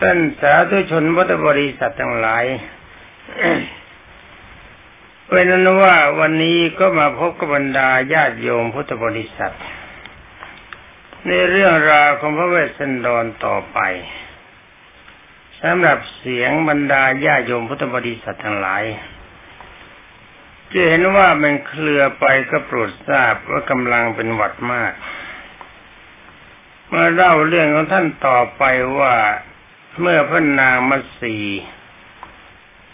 ท่านสาธุชนพุทธบริษัททั้งหลายเป็นนั้นว่าวันนี้ก็มาพบกับบรรดาญาติโยมพุทธบริษัท ในเรื่องราวของพระเวสสันดรต่อไปสำหรับเสียงบรรดาญาโยมพุทธบริษัททั้งหลายจะเห็นว่ามันเคลือไปก็โปรดทราบว่ากำลังเป็นหวัดมาก เมื่อเล่าเรื่องของท่านต่อไปว่า เมื่อพระนางมัสี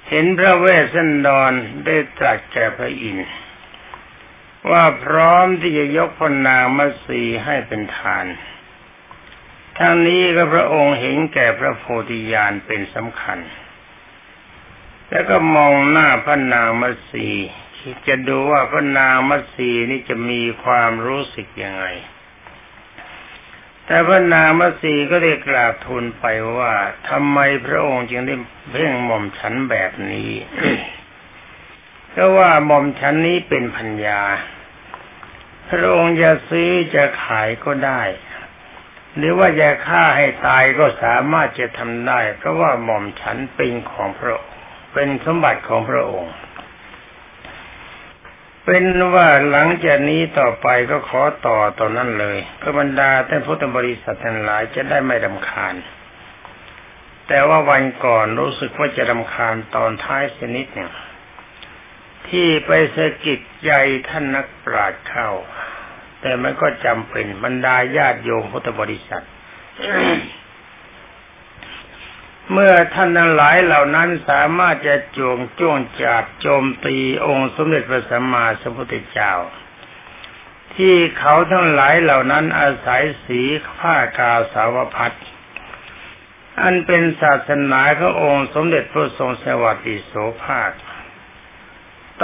เห็นพระเวสสันดรได้ตรัสแก่พระอินทร์ว่าพร้อมที่จะยกพระนางมัสีให้เป็นทาน ทั้งนี้ก็พระองค์เห็นแก่พระโพธิญาณเป็นสำคัญ แล้วก็มองหน้าพระนางมัสีจะดูว่าพระนางมัสีนี่จะมีความรู้สึกยังไง แต่พระนางมัสีก็ได้กราบทูลไปว่าทำไมพระองค์จึงได้เพ่งหม่อมฉันแบบนี้ เพราะว่าหม่อมฉันนี้เป็นพัญญา พระองค์จะซื้อจะขายก็ได้ หรือว่าจะฆ่าให้ตายก็สามารถจะทำได้ เพราะว่าหม่อมฉันเป็นของพระองค์เป็นสมบัติของพระองค์ เป็นว่าหลังจากนี้ต่อไปก็ขอต่อตอนนั้นเลยพระบรรดาท่านพุทธบริษัททั้งหลายจะได้ไม่ดำคาญ แต่ว่าวันก่อนรู้สึกว่าจะดำคาญตอนท้ายสนิดหนึ่งที่ไปสะกิดใจท่านนักปราชญ์เข้า แต่มันก็จำเป็นบรรดาญาติโยมพุทธบริษัท เมื่อท่านทั้งหลายเหล่านั้นสามารถจะจวงจ้วงจับโจมตีองค์สมเด็จพระสัมมาสัมพุทธเจ้า ที่เขาทั้งหลายเหล่านั้นอาศัยสีผ้ากาสาวพัดอันเป็นศาสนาขององค์สมเด็จพระทรงสวัสดิโสภาค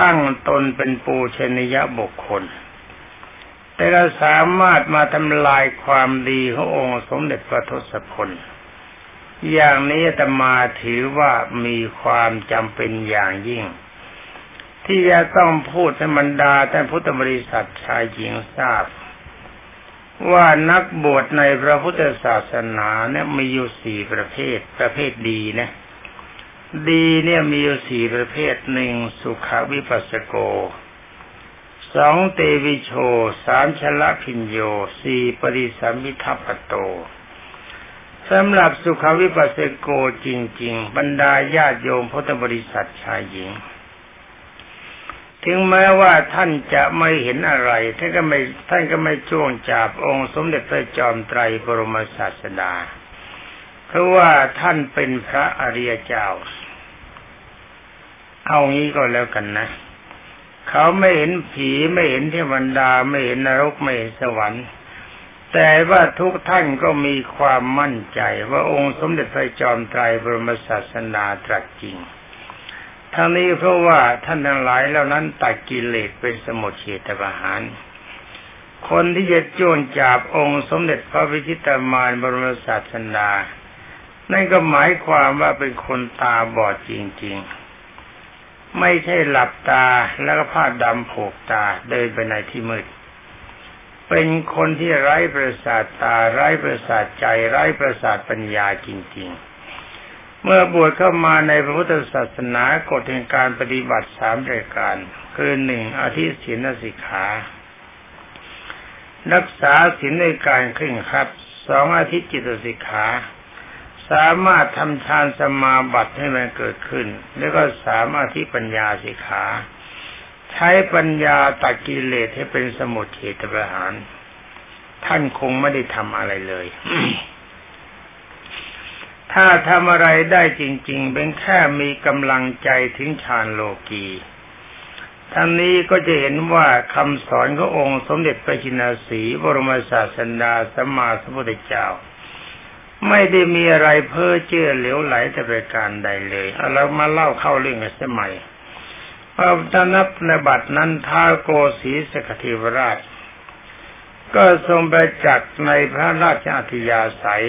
ตั้งตนเป็นปูชนียบุคคล แต่เราสามารถมาทำลายความดีขององค์สมเด็จพระทศพล อย่างนี้ตมาถือว่ามีความจำเป็นอย่างยิ่ง ที่จะต้องพูดให้บรรดาท่านพุทธบริษัทชายหญิงทราบ ว่านักบวชในพระพุทธศาสนาเนี่ยมีอยู่สี่ประเภท ประเภทดีนะ ดีเนี่ยมีอยู่สี่ประเภทหนึ่งสุขวิปัสสโกสองเตวิโชสามชละพิญโยสี่ปริสัมมิทัปโต สำหรับสุขวิปัสสโกจริง ๆ บรรดาญาติโยมพุทธบริษัทชายหญิง ถึงแม้ว่าท่านจะไม่เห็นอะไร ท่านก็ไม่ท่านก็ไม่จ้วงจับองค์สมเด็จพระจอมไตรบรมศาสดา เพราะว่าท่านเป็นพระอริยเจ้า เอางี้ก็แล้วกันนะ เขาไม่เห็นผีไม่เห็นเทวดาไม่เห็นนรกไม่เห็นสวรรค์ แต่ว่าทุกท่านก็มีความมั่นใจว่าองค์สมเด็จพระจอมไตรบรมศาสนาตรัสจริง ทั้งนี้เพราะว่าท่านทั้งหลายเหล่านั้นตัดกิเลสเป็นสมุทเฉตประหาร คนที่จะโจรจับองค์สมเด็จพระวิชิตามานบรมศาสนา นั่นก็หมายความว่าเป็นคนตาบอดจริงๆ ไม่ใช่หลับตาแล้วก็ผ้าดำผูกตาเดินไปในที่มืด เป็นคนที่ไร้ประสาทตาไร้ประสาทใจไร้ประสาทปัญญาจริง ๆ เมื่อบวชเข้ามาในพระพุทธศาสนากฎแห่งการปฏิบัติสามรายการ คือหนึ่งอาทิศีลสิกขารักษาศีลในการครึ่งครับสองอาทิตย์จิตสิกขา สามารถทำฌานสมาบัติให้มันเกิดขึ้น แล้วก็สามารถที่ปัญญาสิกขา ใช้ปัญญาตัดกิเลสให้เป็นสมุทเฉตประหาร ท่านคงไม่ได้ทำอะไรเลย ถ้าทำอะไรได้จริง ๆ เป็นแค่มีกำลังใจถึงฌานโลกีทั้งนี้ก็จะเห็นว่าคำสอนขององค์สมเด็จพระจินสีบรมศาสดาสัมมาสัมพุทธเจ้า ไม่ได้มีอะไรเพ้อเจ้อเหลวไหลแต่ประการใดเลยเอาเรามาเล่าเข้าเรื่องกันสมัย พระตนับในบัตรนั้นท้าโกศีสกทิวราช ก็ทรงประจักษ์ในพระราชอธิยาศัย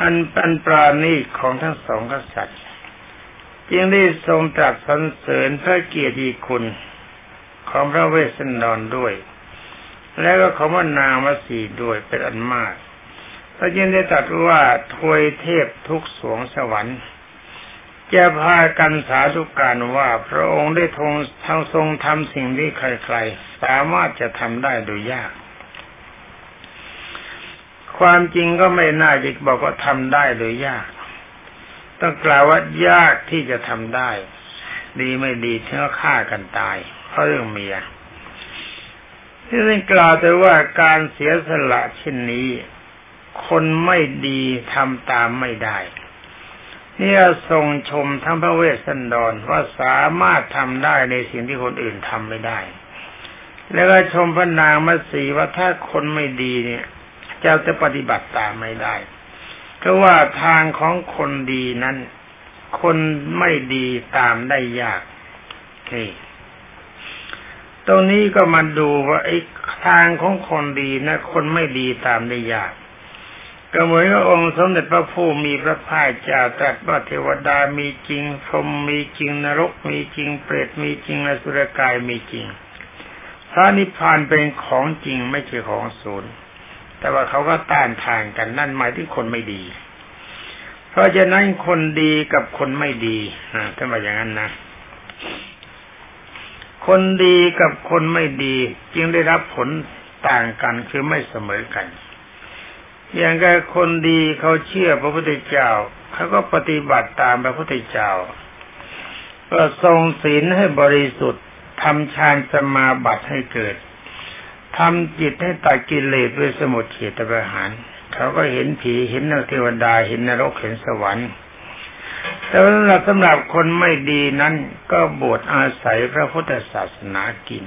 อันเป็นปราณีของทั้งสองกษัตริย์จึงได้ทรงตรัสสรรเสริญพระเกียรติคุณของพระเวสสันดรด้วย และก็ของพระนางวสีด้วยเป็นอันมากพระเจ้าได้ตรัสว่าทวยเทพทุกสวงสวรรค์ จะพากันสาธุการว่าพระองค์ได้ทงทั้งทรงทำสิ่งที่ใครๆ สามารถจะทำได้โดยยาก ความจริงก็ไม่น่าจะบอกว่าทำได้โดยยาก ต้องกล่าวว่ายากที่จะทำได้ ดีไม่ดีเท่าฆ่ากันตาย เพราะเรื่องเมียที่ท่านกล่าวแต่ว่าการเสียสละเช่นนี้ คนไม่ดีทำตามไม่ได้ นี่ทรงชมทั้งพระเวสสันดรว่าสามารถทำได้ในสิ่งที่คนอื่นทำไม่ได้ แล้วก็ชมพระนางมาสีว่าถ้าคนไม่ดีเนี่ยจะจะปฏิบัติตามไม่ได้เพราะว่าทางของคนดีนั้น คนไม่ดีตามได้ยากนี่ตรงนี้ก็มาดูว่าไอ้ทางของคนดีนะ คนไม่ดีตามได้ยาก ก็เหมือนกับองค์สมเด็จพระผู้มีพระภาคเจ้าตรัสว่าเทวดามีจริงพรหมมีจริงนรกมีจริง เปรตมีจริงอสุรกายมีจริงพระนิพพานเป็นของจริงไม่ใช่ของศูนย์แต่ว่าเขาก็ต้านทานกันนั่นหมายถึงคนไม่ดี เพราะฉะนั้นคนดีกับคนไม่ดีอ่าถ้ามาอย่างนั้นนะคนดีกับคนไม่ดี จึงได้รับผลต่างกันคือไม่เสมอกัน อย่างกับคนดีเขาเชื่อพระพุทธเจ้าเขาก็ปฏิบัติตามพระพุทธเจ้าก็ทรงศีลให้บริสุทธิ์ทำฌานสมาบัติให้เกิดทำจิตให้ตัดกิเลสด้วยสมุทเฉตประหารเขาก็เห็นผีเห็นนเทวดาเห็นนรกเห็นสวรรค์แต่สำหรับสำหรับคนไม่ดีนั้นก็บวชอาศัยพระพุทธศาสนากิน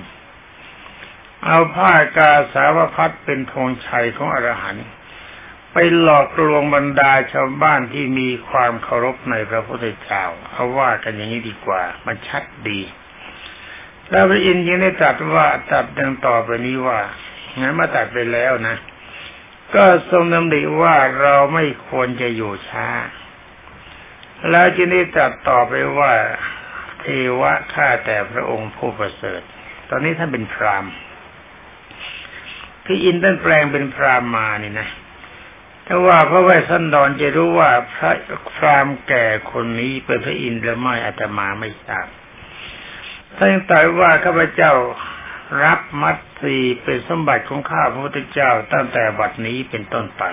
เอาผ้ากาสาวพัดเป็นธงชัยของอรหันต์ ไปหลอกลวงบรรดาชาวบ้านที่มีความเคารพในพระพุทธเจ้าเอาว่ากันอย่างนี้ดีกว่า มันชัดดีแล้วพระอินทร์ยังได้ตรัสว่าตัดดังต่อไปนี้ว่างั้นมาตัดไปแล้วนะ ก็ทรงดำริว่าเราไม่ควรจะอยู่ช้า แล้วจึงได้ตรัสต่อไปว่าเทวะข้าแต่พระองค์ผู้ประเสริฐ ตอนนี้ท่านเป็นพรามที่อินท่านแปลงเป็นพรามมานี่นะ ถ้าว่าพระเวสสันดรจะรู้ว่าพระพรามแก่คนนี้เป็นพระอินทร์หรือไม่อาตมาไม่ทราบท่านตรัสว่าข้าพเจ้ารับมัตสีเป็นสมบัติของข้าพระพุทธเจ้าตั้งแต่บัดนี้เป็นต้นไป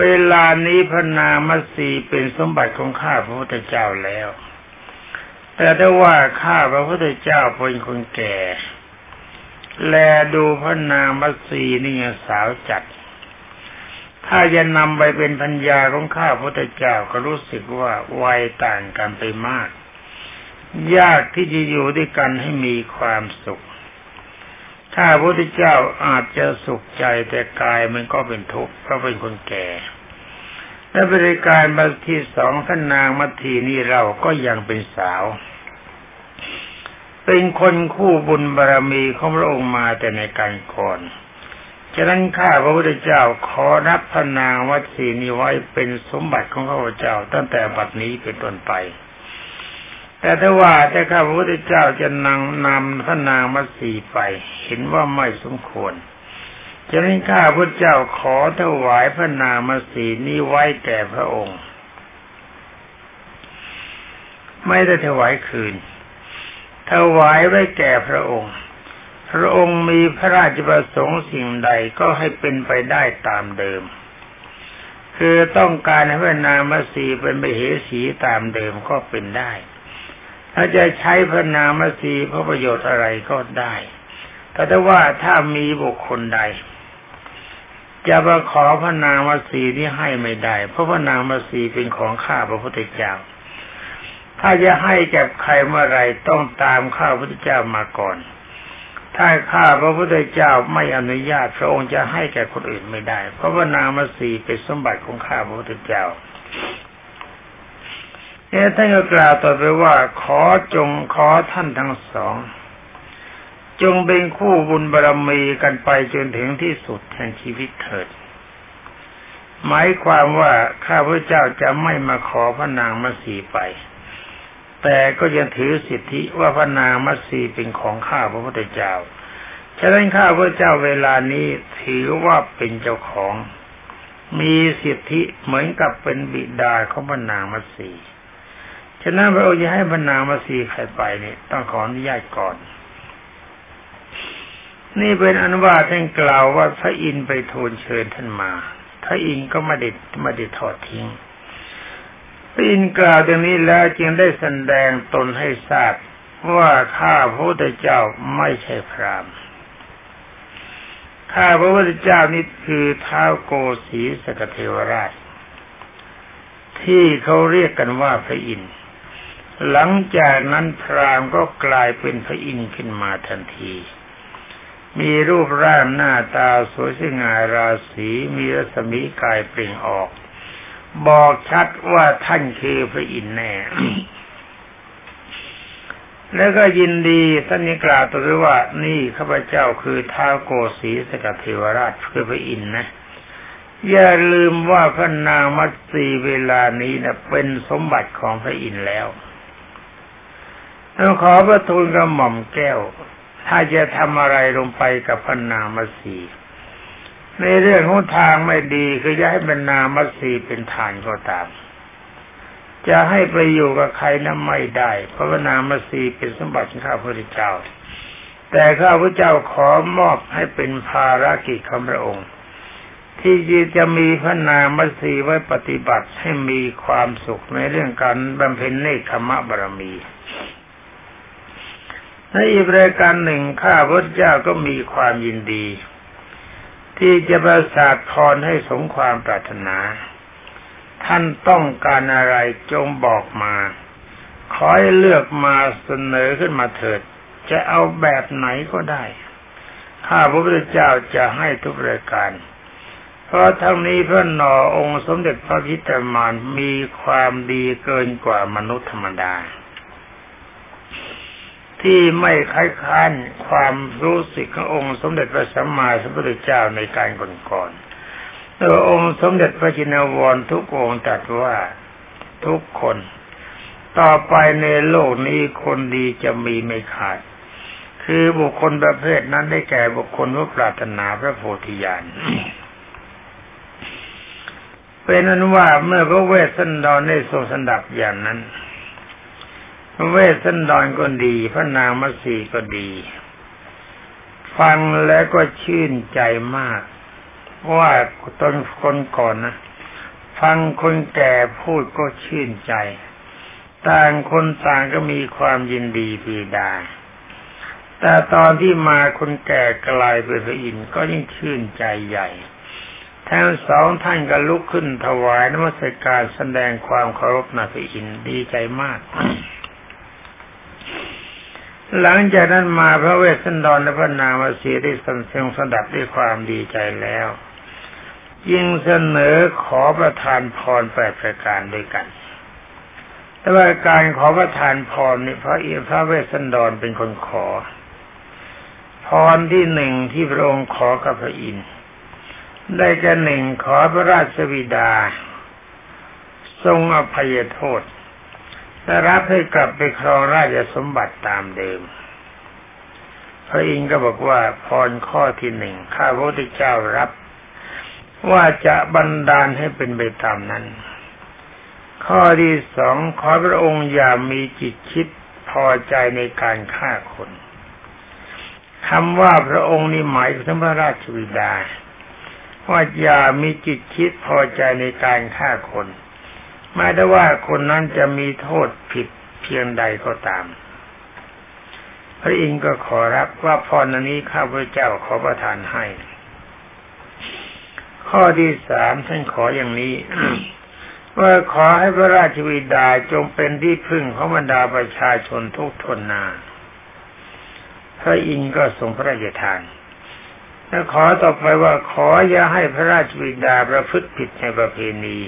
เวลานี้พระนามัสีเป็นสมบัติของข้าพระพุทธเจ้าแล้ว แต่ถ้าว่าข้าพระพุทธเจ้าเป็นคนแก่ แลดูพระนามัสีนี่สาวจัด ถ้าจะนำไปเป็นพัญญาของข้าพระพุทธเจ้าก็รู้สึกว่าวัยต่างกันไปมาก ยากที่จะอยู่ด้วยกันให้มีความสุข ถ้าพระพุทธเจ้าอาจจะสุขใจแต่กายมันก็เป็นทุกข์เพราะเป็นคนแก่และบริการมาที่สองท่านนางมัททีนี่เราก็ยังเป็นสาว เป็นคนคู่บุญบารรมีของพระองค์มาแต่ในการก่อน ฉะนั้นข้าพระพุทธเจ้าขอรับพระนางวัดสีนี้ไว้เป็นสมบัติของข้าพเจ้า ตั้งแต่บัดนี้เป็นต้นไป แต่ถ้าว่าแต่ข้าพระพุทธเจ้าจะนำนำพระนางมาสีไป เห็นว่าไม่สมควรฉะนั้นข้าพระเจ้าขอถวายพระนางมาสีนี้ไว้แก่พระองค์ ไม่ได้ถวายคืนถวายไว้แก่พระองค์ พระองค์มีพระราชประสงค์สิ่งใดก็ให้เป็นไปได้ตามเดิม คือต้องการให้พระนางมาสีเป็นไปเหสีตามเดิมก็เป็นได้ ถ้าจะใช้พระนามสีเพื่อประโยชน์อะไรก็ได้ แต่ถ้าว่าถ้ามีบุคคลใด จะมาขอพระนามสีที่ให้ไม่ได้ เพราะพระนามสีเป็นของข้าพระพุทธเจ้า ถ้าจะให้แก่ใครเมื่อไรต้องตามข้าพระพุทธเจ้ามาก่อน ถ้าข้าพระพุทธเจ้าไม่อนุญาตพระองค์จะให้แก่คนอื่นไม่ได้ เพราะพระนามสีเป็นสมบัติของข้าพระพุทธเจ้าเอท่านก็กล่าวต่อไปว่าขอจงขอท่านทั้งสอง จงเป็นคู่บุญบารรมีกันไปจนถึงที่สุดแห่งชีวิตเถิด หมายความว่าข้าพระเจ้าจะไม่มาขอพระนางมัสีไป แต่ก็ยังถือสิทธิว่าพระนางมัสีเป็นของข้าพระพุทธเจ้า ฉะนั้นข้าพระเจ้าเวลานี้ถือว่าเป็นเจ้าของ มีสิทธิเหมือนกับเป็นบิดาของบรรนางมัสีฉะนั้นพระองค์จะให้บรรนางมัสีใครไปนี่ต้องขออนุญาตก่อน นี่เป็นอนุวาท่านกล่าวว่าพระอินไปทูลเชิญท่านมา พระอินก็ไม่ได้ไม่ได้ทอดทิ้ง อินกล่าวอย่างนี้แล้วจึงได้แสดงตนให้ทราบว่าข้าพระพุทธเจ้าไม่ใช่พรามข้าพระพุทธเจ้านี่คือท้าวโกสีสกเทวราช ที่เขาเรียกกันว่าพระอินทร์หลังจากนั้นพรามก็กลายเป็นพระอินทร์ขึ้นมาทันที มีรูปร่างหน้าตาสวยสง่าราศีมีรัศมีกายเปล่งออก บอกชัดว่าท่านคือพระอินทร์แน่ แล้วก็ยินดีท่านนี้กล่าวตัวว่า นี่ข้าพเจ้าคือท้าวโกสีสกัดเทวราชคือพระอินทร์นะ อย่าลืมว่าพระนางมัตสีเวลานี้นะเป็นสมบัติของพระอินทร์แล้วต้องขอพระทูลกระหม่อมแก้ว ถ้าจะทำอะไรลงไปกับพระนางมัตสี ในเรื่องของทางไม่ดีคือจะให้บรรณามัสีเป็นฐานก็ตาม จะให้ไปอยู่กับใครนั้นไม่ได้เพราะว่านามัสีเป็นสมบัติของข้าพระเจ้า แต่ข้าพระเจ้าขอมอบให้เป็นภารกิจของพระองค์ ที่จะมีพระนามัสีไว้ปฏิบัติให้มีความสุขในเรื่องการบำเพ็ญเนคขมะบารมีในอีกรายการหนึ่งข้าพระเจ้าก็มีความยินดี ที่จะประสาทพรให้สมความปรารถนา ท่านต้องการอะไรจงบอกมาขอให้เลือกมาเสนอขึ้นมาเถิด จะเอาแบบไหนก็ได้ ข้าพระพุทธเจ้าจะให้ทุกรายการ เพราะทั้งนี้พระนอองค์สมเด็จพระพิตรมานมีความดีเกินกว่ามนุษย์ธรรมดา ที่ไม่ค้ายค้านความรู้สึกขององค์สมเด็จพระสัมมาสัมพุทธเจ้าในการก่อนๆตัวองค์สมเด็จพระจินวรทุกองค์ตรัสว่าทุกคน ต่อไปในโลกนี้คนดีจะมีไม่ขาด คือบุคคลประเภทนั้นได้แก่บุคคลผู้ปรารถนาพระโพธิญาณเป็นนั้นว่าเมื่อพระเวสสันดรได้ทรงสันดับอย่างนั้น เวสสันดรก็ดี พระนางมัสีก็ดี ฟังแล้วก็ชื่นใจมาก ว่าตนคนก่อนนะฟังคนแก่พูดก็ชื่นใจ ต่างคนต่างก็มีความยินดีปีดา แต่ตอนที่มาคนแก่กลายเป็นพระอินทร์ก็ยิ่งชื่นใจใหญ่ ทั้งสองท่านก็ลุกขึ้นถวายนมัสการแสดงความเคารพนาพระอินทร์ดีใจมาก หลังจากนั้นมาพระเวสสันดรและพระนางมาสีได้สันเงสดับด้วยความดีใจแล้วยิ่งเสนอขอประทานพรแปดประการด้วยกัน แต่ว่าการขอประทานพรนี่พระอิพระเวสสันดรเป็นคนขอ พรที่หนึ่งที่พระองค์ขอกับพระอินได้แก่หนึ่งขอพระราชวิดา ทรงอภัยโทษ และรับให้กลับไปครองราชสมบัติตามเดิม พระอินทร์ก็บอกว่าพรข้อที่หนึ่งข้าพระพุทธเจ้ารับ ว่าจะบันดาลให้เป็นไปตามนั้น ข้อที่สองขอพระองค์อย่ามีจิตคิดพอใจในการฆ่าคนคำว่าพระองค์นี่หมายถึงพระราชวิดาว่าอย่ามีจิตคิดพอใจในการฆ่าคน ไม่ได้ว่าคนนั้นจะมีโทษผิดเพียงใดก็ตาม พระอินทร์ก็ขอรับว่าพรนี้ข้าพระเจ้าขอประทานให้ ข้อที่สามท่านขออย่างนี้ว่าขอให้พระราชวิดาจงเป็นที่พึ่งของบรรดาประชาชนทุกทนนา พระอินทร์ก็ทรงพระราชทาน และขอต่อไปว่าขออย่าให้พระราชวิดาประพฤติผิดในประเพณี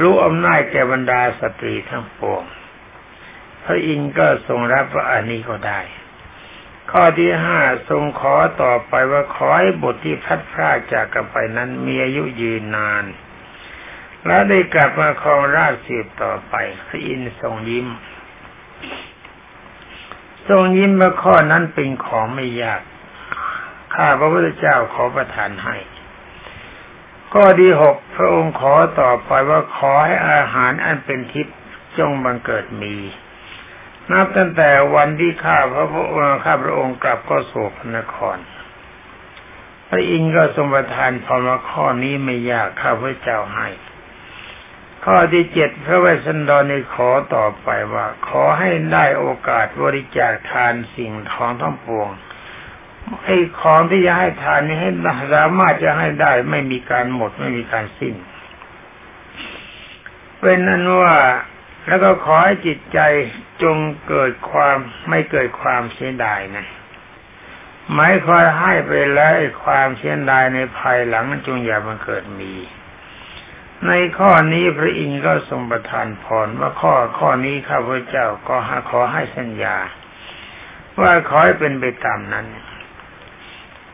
รู้อำนาจแก่บรรดาสตรีทั้งปวงพระอินทร์ก็ทรงรับว่าอันนี้ก็ได้ ข้อที่ห้าทรงขอต่อไปว่าขอให้บุตรที่พัดพรากจากกันไปนั้นมีอายุยืนนาน และได้กลับมาครองราชสืบต่อไป พระอินทร์ทรงยิ้ม ทรงยิ้มว่าข้อนั้นเป็นของไม่ยาก ข้าพระพุทธเจ้าขอประทานให้ ก็ดีหกพระองค์ขอต่อไปว่าขอให้อาหารอันเป็นทิพย์จงบังเกิดมี นับตั้งแต่วันที่ข้าพระพุทธข้าพระองค์กลับก็สู่พระนคร พระอินทร์ก็ทรงประทานพรว่าข้อนี้ไม่ยากข้าพระเจ้าให้ ข้อที่เจ็ดพระเวสสันดรในขอต่อไปว่า ขอให้ได้โอกาสบริจาคทานสิ่งของทั้งปวง ไอ้ของที่จะให้ทานนี้ให้สามารถจะให้ได้ไม่มีการหมดไม่มีการสิ้น เป็นนั้นว่าแล้วก็ขอให้จิตใจจงเกิดความไม่เกิดความเสียดายนะหมายความให้ไปแล้วความเสียดายในภายหลังจงอย่ามันเกิดมี ในข้อนี้พระอินทร์ก็ทรงประทานพรว่าข้อข้อนี้ข้าพเจ้าก็ขอให้สัญญา ว่าขอให้เป็นไปตามนั้น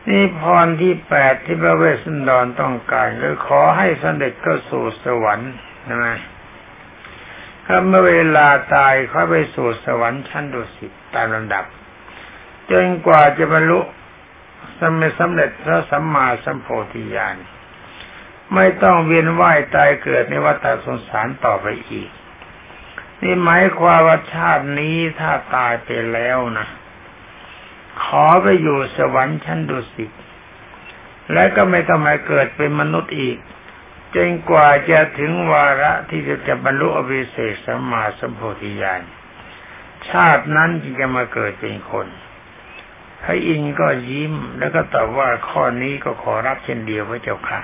นี่พรที่แปดที่พระเวสสันดรต้องการคือขอให้สเด็จเข้าสู่สวรรค์นะถ้าเมื่อเวลาตายเขาไปสู่สวรรค์ชั้นดุสิตตามลำดับจนกว่าจะบรรลุสำเร็จสำเร็จพระสัมมาสัมโพธิญาณไม่ต้องเวียนว่ายตายเกิดในวัฏสงสารต่อไปอีก นี่หมายความว่าชาตินี้ถ้าตายไปแล้วนะ ขอไปอยู่สวรรค์ชั้นดุสิตและก็ไม่ต้องมาเกิดเป็นมนุษย์อีกจนกว่าจะถึงวาระที่จะจะบรรลุอภิเศษสัมมาสัมโพธิญาณชาตินั้นจึงจะมาเกิดเป็นคนพระอินทร์ก็ยิ้มแล้วก็ตอบว่าข้อนี้ก็ขอรับเช่นเดียวพระเจ้าค่ะ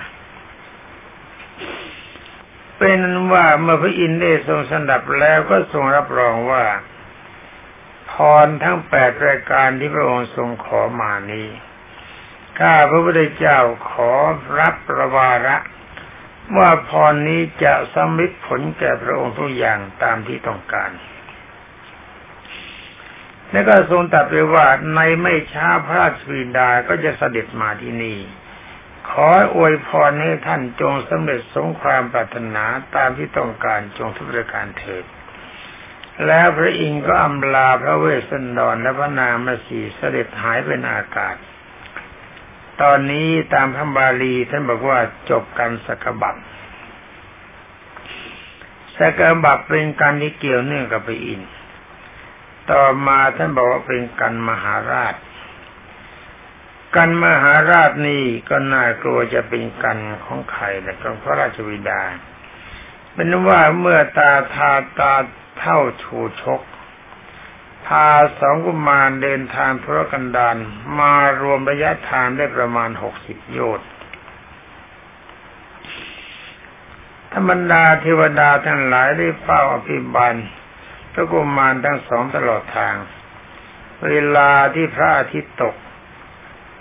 เป็นนั้นว่าเมื่อพระอินทร์ได้ทรงสนับแล้วก็ทรงรับรองว่า พรทั้งแปดรายการที่พระองค์ทรงขอมานี้ ข้าพระพุทธเจ้าขอรับประวาระ ว่าพรนี้จะสำเร็จผลแก่พระองค์ทุกอย่างตามที่ต้องการ และก็ทรงตรัสไปว่าในไม่ช้าพระราชบิดาก็จะเสด็จมาที่นี่ขออวยพรให้ท่านจงสำเร็จสงความปรารถนาตามที่ต้องการจงทุกประการเถิด แล้วพระอินทร์ก็อำลาพระเวสสันดรและพระนามสีเสด็จหายเป็นอากาศ ตอนนี้ตามพระบาลีท่านบอกว่าจบการสกบับสกบับเป็นการที่เกี่ยวเนื่องกับพระอินทร์ต่อมาท่านบอกว่าเป็นการมหาราช กันมหาราชนี่ก็น่ากลัวจะเป็นกันของใครแต่ของพระราชวิดาเป็นว่าเมื่อตาทาตา เท่าชูชก พาสองกุมารเดินทางธุรกันดารมารวมระยะทางได้ประมาณหกสิบโยชน์ธรรมดาเทวดาทั้งหลายได้เฝ้าอภิบาลพระกุมารทั้งสองตลอดทาง เวลาที่พระอาทิตย์ตก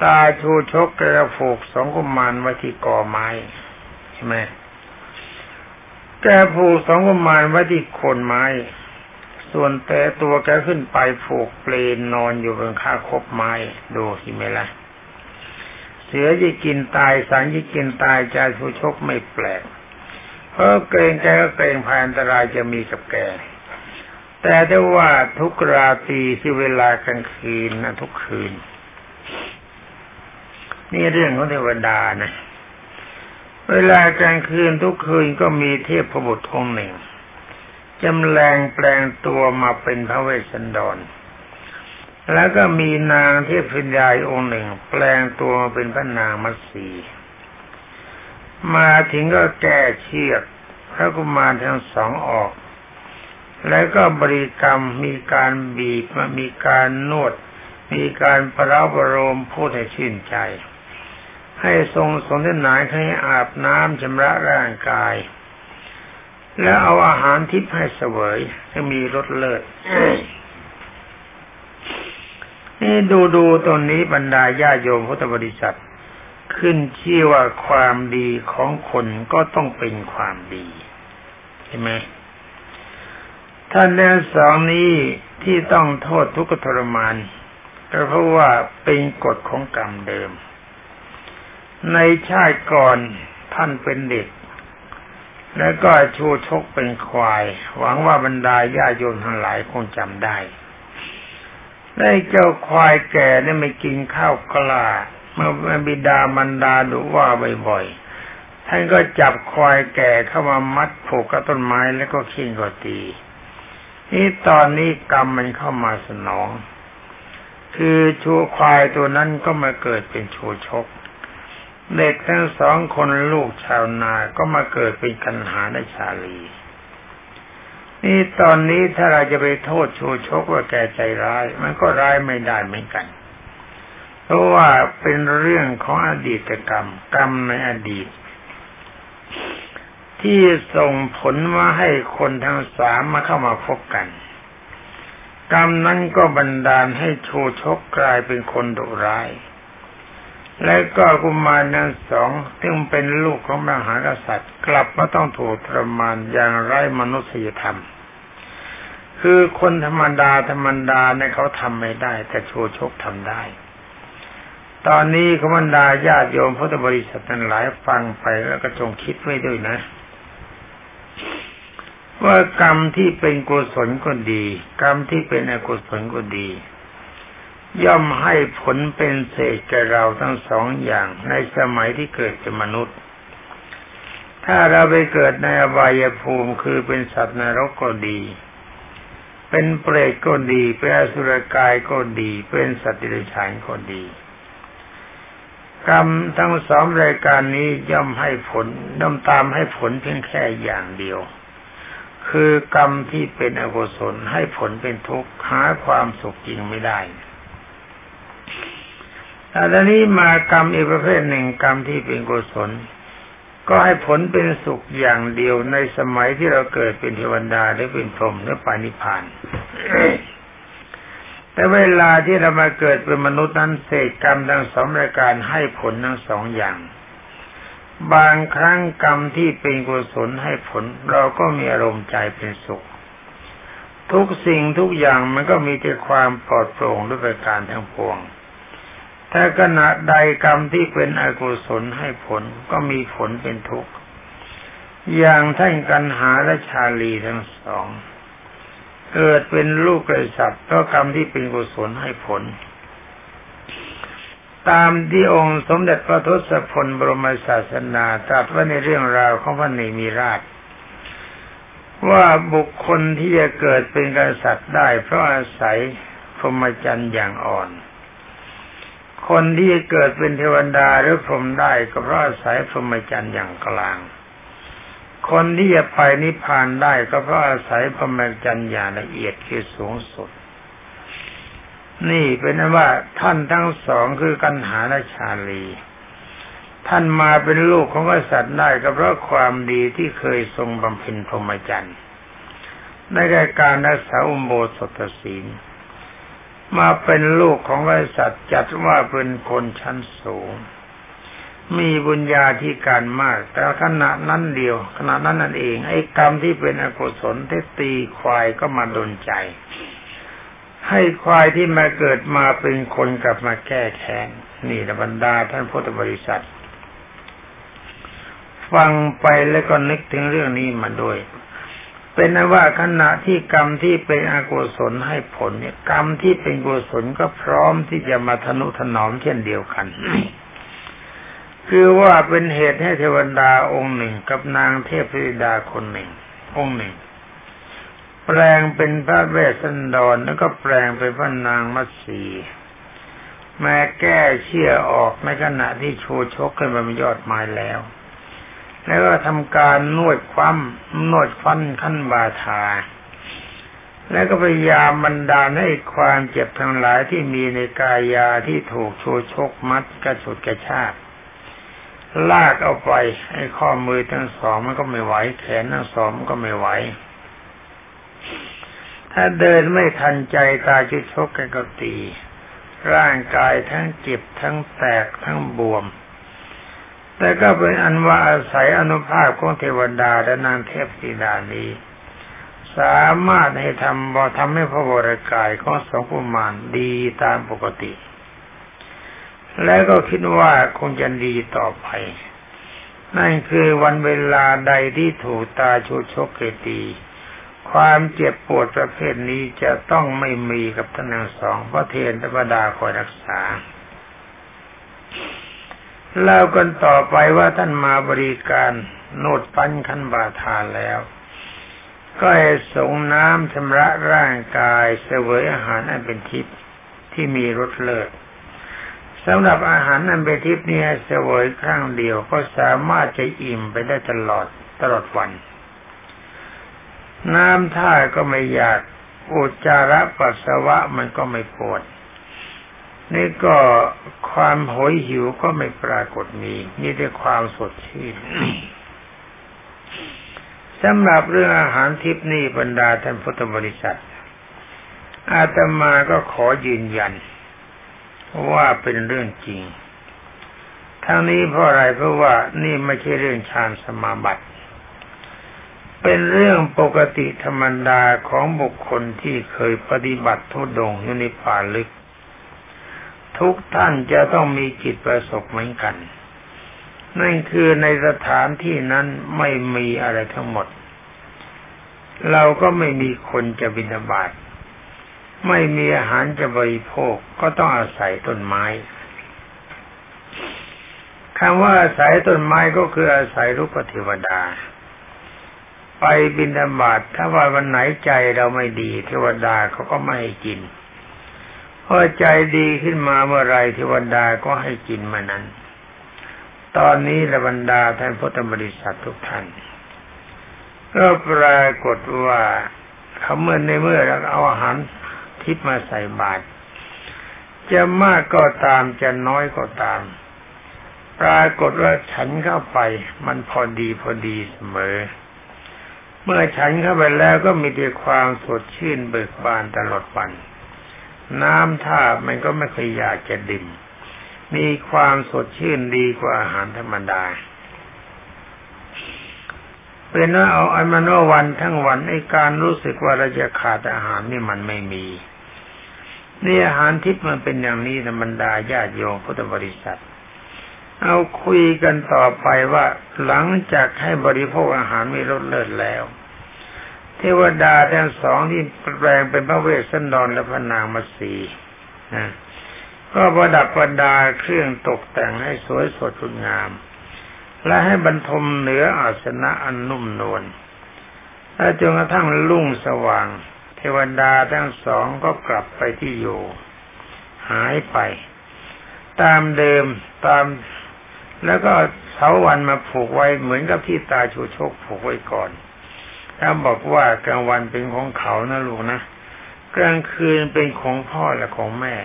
ตาชูชกกระผูกสองกุมารไว้ที่กอไม้ ใช่ไหม แกผูกสองกุมารไว้ที่โคนไม้ ส่วนแต่ตัวแกขึ้นไปผูกเปลนนอนอยู่บนข้าคบไม้ดูสิไหมละ่ะ เสือจะกินตายสังจะกินตายใจผู้ชกไม่แปลก เพราะเกรงแกก็เกรงภัยอันตรายจะมีกับแก แต่ได้ว่าทุกราตรีที่เวลากลางคืนนะทุกคืน นี่เรื่องของเทวดานะ เวลากลางคืนทุกคืนก็มีเทพบุตรองค์หนึ่งจำแรงแปลงตัวมาเป็นพระเวสสันดร แล้วก็มีนางเทพพิญญาองค์หนึ่ง แปลงตัวมาเป็นพระนางมัตสีมาถึงก็แก้เชือกพระกุมารทั้งสองออก แล้วก็บริกรรมมีการบีบมีการนวด มีการประรบรมพูดให้ชื่นใจ ให้ทรงสนทนาให้อาบน้ำชำระร่างกาย แล้วเอาอาหารทิพย์ให้เสวยให้มีรสเลิศนี่ดูดูตรงนี้บรรดาญาโยมพุทธบริษัท ขึ้นชื่อว่าความดีของคนก็ต้องเป็นความดีใช่ไหมท่านแนวสองนี้ที่ต้องโทษทุกขทรมานก็เพราะว่าเป็นกฎของกรรมเดิม ในชาติก่อนท่านเป็นเด็ก แล้วก็ชูชกเป็นควาย หวังว่าบรรดาญาโยมทั้งหลายคงจำได้ได้เจ้าควายแก่เนี่ยไม่กินข้าวกล้าเมื่อบิดามันดาดูว่าบ่อยๆ ท่านก็จับควายแก่เข้ามามัดผูกกับต้นไม้แล้วก็ขิ้งก็ตีนี่ตอนนี้กรรมมันเข้ามาสนอง คือชูควายตัวนั้นก็มาเกิดเป็นชูชก เด็กทั้งสองคนลูกชาวนาก็มาเกิดเป็นกันหาในชาลี นี่ตอนนี้ถ้าเราจะไปโทษชูชกว่าแกใจร้าย มันก็ร้ายไม่ได้เหมือนกัน เพราะว่าเป็นเรื่องของอดีตกรรม กรรมในอดีต ที่ส่งผลมาให้คนทั้งสามมาเข้ามาพบกัน กรรมนั้นก็บันดาลให้โชชกกลายเป็นคนดุร้าย และก็กุมารทั้งสองซึ่งเป็นลูกของมหากษัตริย์ กลับมาต้องถูกทรมานอย่างไร้มนุษยธรรม คือคนธรรมดาธรรมดาเนี่ยเขาทำไม่ได้ แต่โชชกทำได้ ตอนนี้ขบันดาญาติโยมพุทธบริษัทนั้นหลายฟังไปแล้วก็จงคิดไว้ด้วยนะ ว่ากรรมที่เป็นกุศลก็ดี กรรมที่เป็นอกุศลก็ดี ย่อมให้ผลเป็นเศษแก่เราทั้งสองอย่างในสมัยที่เกิดเป็นมนุษย์ ถ้าเราไปเกิดในอบายภูมิคือเป็นสัตว์นรกก็ดี เป็นเปรตก็ดี เป็นอสุรกายก็ดี เป็นสัตว์ดิบฉานก็ดี กรรมทั้งสองรายการนี้ย่อมให้ผลย่อมตามให้ผลเพียงแค่อย่างเดียว คือกรรมที่เป็นอกุศลให้ผลเป็นทุกข์หาความสุขจริงไม่ได้ อันนี้มากรรมอีกประเภทหนึ่งกรรมที่เป็นกุศล ก็ให้ผลเป็นสุขอย่างเดียวในสมัยที่เราเกิดเป็นเทวดาหรือเป็นพรหมหรือปานิพานแต่เวลาที่เรามาเกิดเป็นมนุษย์นั้นเศษกรรมทั้งสองรายการให้ผลทั้งสองอย่าง บางครั้งกรรมที่เป็นกุศลให้ผล เราก็มีอารมณ์ใจเป็นสุข ทุกสิ่งทุกอย่างมันก็มีแต่ความปลอดโปร่งด้วยประการทั้งปวง ถ้าขณะใดกรรมที่เป็นอกุศลให้ผลก็มีผลเป็นทุกข์อย่างท่านกันหาและชาลีทั้งสองเกิดเป็นลูกกริย์เพราะกรรมที่เป็นกุศลให้ผล ตามที่องค์สมเด็จพระทศพลบรมศาสนาตรัสไว้ในเรื่องราวของพระเนมีราช ว่าบุคคลที่จะเกิดเป็นกษัตริย์ได้เพราะอาศัยพรหมจรรย์อย่างอ่อน คนที่จะเกิดเป็นเทวดาหรือพรหมได้ก็เพราะอาศัยพรหมจรรย์อย่างกลาง คนที่จะไปนิพพานได้ก็เพราะอาศัยพรหมจรรย์อย่างละเอียดคือสูงสุด นี่เป็นว่าท่านทั้งสองคือกันหาและชาลี ท่านมาเป็นลูกของกษัตริย์ได้ก็เพราะความดีที่เคยทรงบำเพ็ญพรหมจรรย์ในการรักษาอุโบสถศีล มาเป็นลูกของกษัตริย์จัดว่าเป็นคนชั้นสูง มีบุญญาธิการมาก แต่ขณะนั้นเดียว ขณะนั้นนั่นเอง ไอ้กรรมที่เป็นอกุศลที่ตีควายก็มาดนใจ ให้ควายที่มาเกิดมาเป็นคนกลับมาแก้แค้นนี่ละบรรดาท่านพุทธบริษัท ฟังไปแล้วก็นึกถึงเรื่องนี้มาด้วย เป็นนว่าขณะที่กรรมที่เป็นอกุศลให้ผลเนี่ยกรรมที่เป็นกุศลก็พร้อมที่จะมาทนุถนอมเช่นเดียวกัน คือว่าเป็นเหตุให้เทวดาองค์หนึ่งกับนางเทพธิดาคนหนึ่ง องค์หนึ่ง แปลงเป็นพระเวสสันดรแล้วก็แปลงเป็นพระนางมัตสีแม้แก้เชี่ยออกในขณะที่โชชกขึ้นมาเป็นยอดไม้แล้ว แล้วก็ทำการนวดคว่ำนวดฟันขั้นบาทา แล้วก็พยายามบรรดาให้ความเจ็บทั้งหลายที่มีในกายาที่ถูกโชชกมัดกระสุดกระชากลากเอาไปให้ข้อมือทั้งสองมันก็ไม่ไหวแขนทั้งสองมันก็ไม่ไหวถ้าเดินไม่ทันใจตาจุดชกกันก็ตี ร่างกายทั้งเจ็บทั้งแตกทั้งบวม แต่ก็เป็นอันว่าอาศัยอนุภาพของเทวดาและนางเทพธิดานี้ สามารถให้ทำบอทำให้พระวรกายของสองกุมารดีตามปกติ แล้วก็คิดว่าคงจะดีต่อไป นั่นคือวันเวลาใดที่ถูกตาชุชกเกตี ความเจ็บปวดประเภทนี้จะต้องไม่มีกับท่านทั้งสองพระเทนธรรมดาคอยรักษา เล่ากันต่อไปว่าท่านมาบริการโนดปั้นขันบาทานแล้ว ก็ให้สงน้ำชำระร่างกายเสวยอาหารอันเป็นทิพย์ที่มีรสเลิศสำหรับอาหารอันเป็นทิพย์นี้เสวยครั้งเดียวก็สามารถจะอิ่มไปได้ตลอดตลอดวัน น้ำท่าก็ไม่อยากอุจจาระปัสสาวะมันก็ไม่ปวด นี่ก็ความหอยหิวก็ไม่ปรากฏมี มีแต่ความสดชื่นสำหรับเรื่องอาหารทิพนี่บรรดาท่านพุทธบริษัท อาตมาก็ขอยืนยัน ว่าเป็นเรื่องจริง ทั้งนี้เพราะอะไรเพราะว่านี่ไม่ใช่เรื่องฌานสมาบัติ เป็นเรื่องปกติธรรมดาของบุคคลที่เคยปฏิบัติทุดงอยู่ในป่าลึก ทุกท่านจะต้องมีจิตประสบเหมือนกัน นั่นคือในสถานที่นั้นไม่มีอะไรทั้งหมด เราก็ไม่มีคนจะบิณฑบาตไม่มีอาหารจะบริโภคก็ต้องอาศัยต้นไม้คำว่าอาศัยต้นไม้ก็คืออาศัยรูปเทวดา ไปบิณฑบาตถ้าว่าวันไหนใจเราไม่ดี เทวดาเขาก็ไม่ให้กิน พอใจดีขึ้นมาเมื่อไรเทวดาก็ให้กินมานั้น ตอนนี้ระบรรดาท่านพุทธบริษัททุกท่าน ก็ปรากฏว่าเขาเมื่อในเมื่อเราเอาอาหารทิพมาใส่บาตรจะมากก็ตามจะน้อยก็ตาม ปรากฏว่าฉันเข้าไป มันพอดีพอดีเสมอ เมื่อฉันเข้าไปแล้วก็มีแต่ความสดชื่นเบิกบานตลอดวัน น้ำท่ามันก็ไม่เคยอยากจะดื่มมีความสดชื่นดีกว่าอาหารธรรมดา เป็นว่าเอาไอันมันว่าวันทั้งวันไอ้การรู้สึกว่าเราจะขาดอาหารนี่มันไม่มีนี่อาหารทิพย์มันเป็นอย่างนี้ธรรมดาญาติโยมพุทธบริษัท เอาคุยกันต่อไปว่าหลังจากให้บริโภคอาหารมีรสเลิศแล้ว เทวดาทั้งสองที่แปลงเป็นพระเวสสันดรและพระนางมาสีนะก็ประดับประดาเครื่องตกแต่งให้สวยสดงดงาม และให้บรรทมเหนืออาสนะอันนุ่มนวลและจนกระทั่งลุ่งสว่าง เทวดาทั้งสองก็กลับไปที่อยู่ หายไป ตามเดิมตาม แล้วก็เสาวันมาผูกไว้เหมือนกับที่ตาชูชกผูกไว้ก่อน ถ้าบอกว่ากลางวันเป็นของเขานะลูกนะกลางคืนเป็นของพ่อและของแม่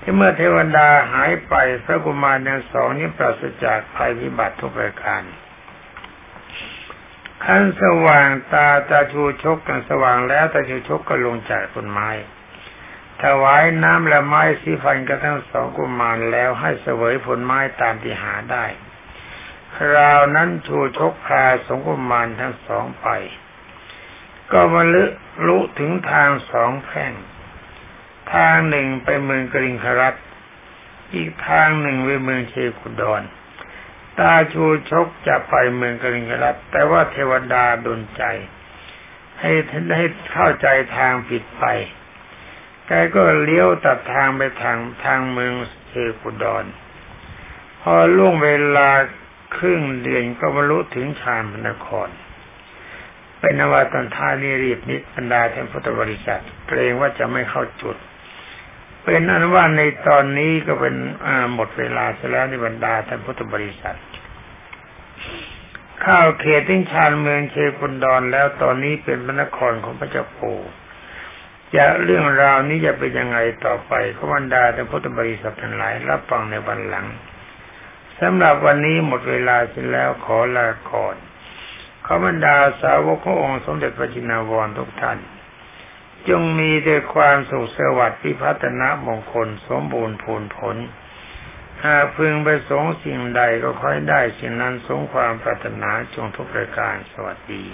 ที่เมื่อเทวดาหายไปพระกุมารทั้งสองนี้ปราศจากภัยพิบัติทุกประการขั้นสว่างตาตาชูชกกันสว่างแล้วตาชูชกก็ลงจากต้นไม้ถวายน้ำและไม้สีฟันกันทั้งสองกุมารแล้วให้เสวยผลไม้ตามที่หาได้ คราวนั้นชูชกพาสงกุมารทั้งสองไป ก็มาลึลุถึงทางสองแพร่ง ทางหนึ่งไปเมืองกริงครัตอีกทางหนึ่งไปเมืองเชคุดอนตาชูชกจะไปเมืองกริงครัตแต่ว่าเทวดาดนใจ ให้ให้เข้าใจทางผิดไปแกก็เลี้ยวตัดทางไปทางทางเมืองเชคุดอนพอล่วงเวลา ครึ่งเดือนก็บรรลุถึงชานพนคร เป็นนวตอนท้ายนี้รีบนิดบรรดาท่านพุทธบริษัทเกรงว่าจะไม่เข้าจุด เป็นอันว่าในตอนนี้ก็เป็นหมดเวลาเสียแล้วในบรรดาท่านพุทธบริษัทข้าวเขตทิ้งชานเมืองเชคุนดอนแล้วตอนนี้เป็นพระนครของพระเจ้าปู่จะเรื่องราวนี้จะเป็นยังไงต่อไปขบรรดาท่านพุทธบริษัททั้งหลายรับฟังในวันหลัง สำหรับวันนี้หมดเวลาเสียแล้วขอลาก่อนขบรรดาสาวกขององค์สมเด็จพระจินาวรทุกท่าน จงมีแต่ความสุขสวัสดิ์พิพัฒนามงคลสมบูรณ์ผลผล หากพึงประสงค์สิ่งใดก็ค่อยได้สิ่งนั้นสงความปรารถนาจงทุกประการสวัสดี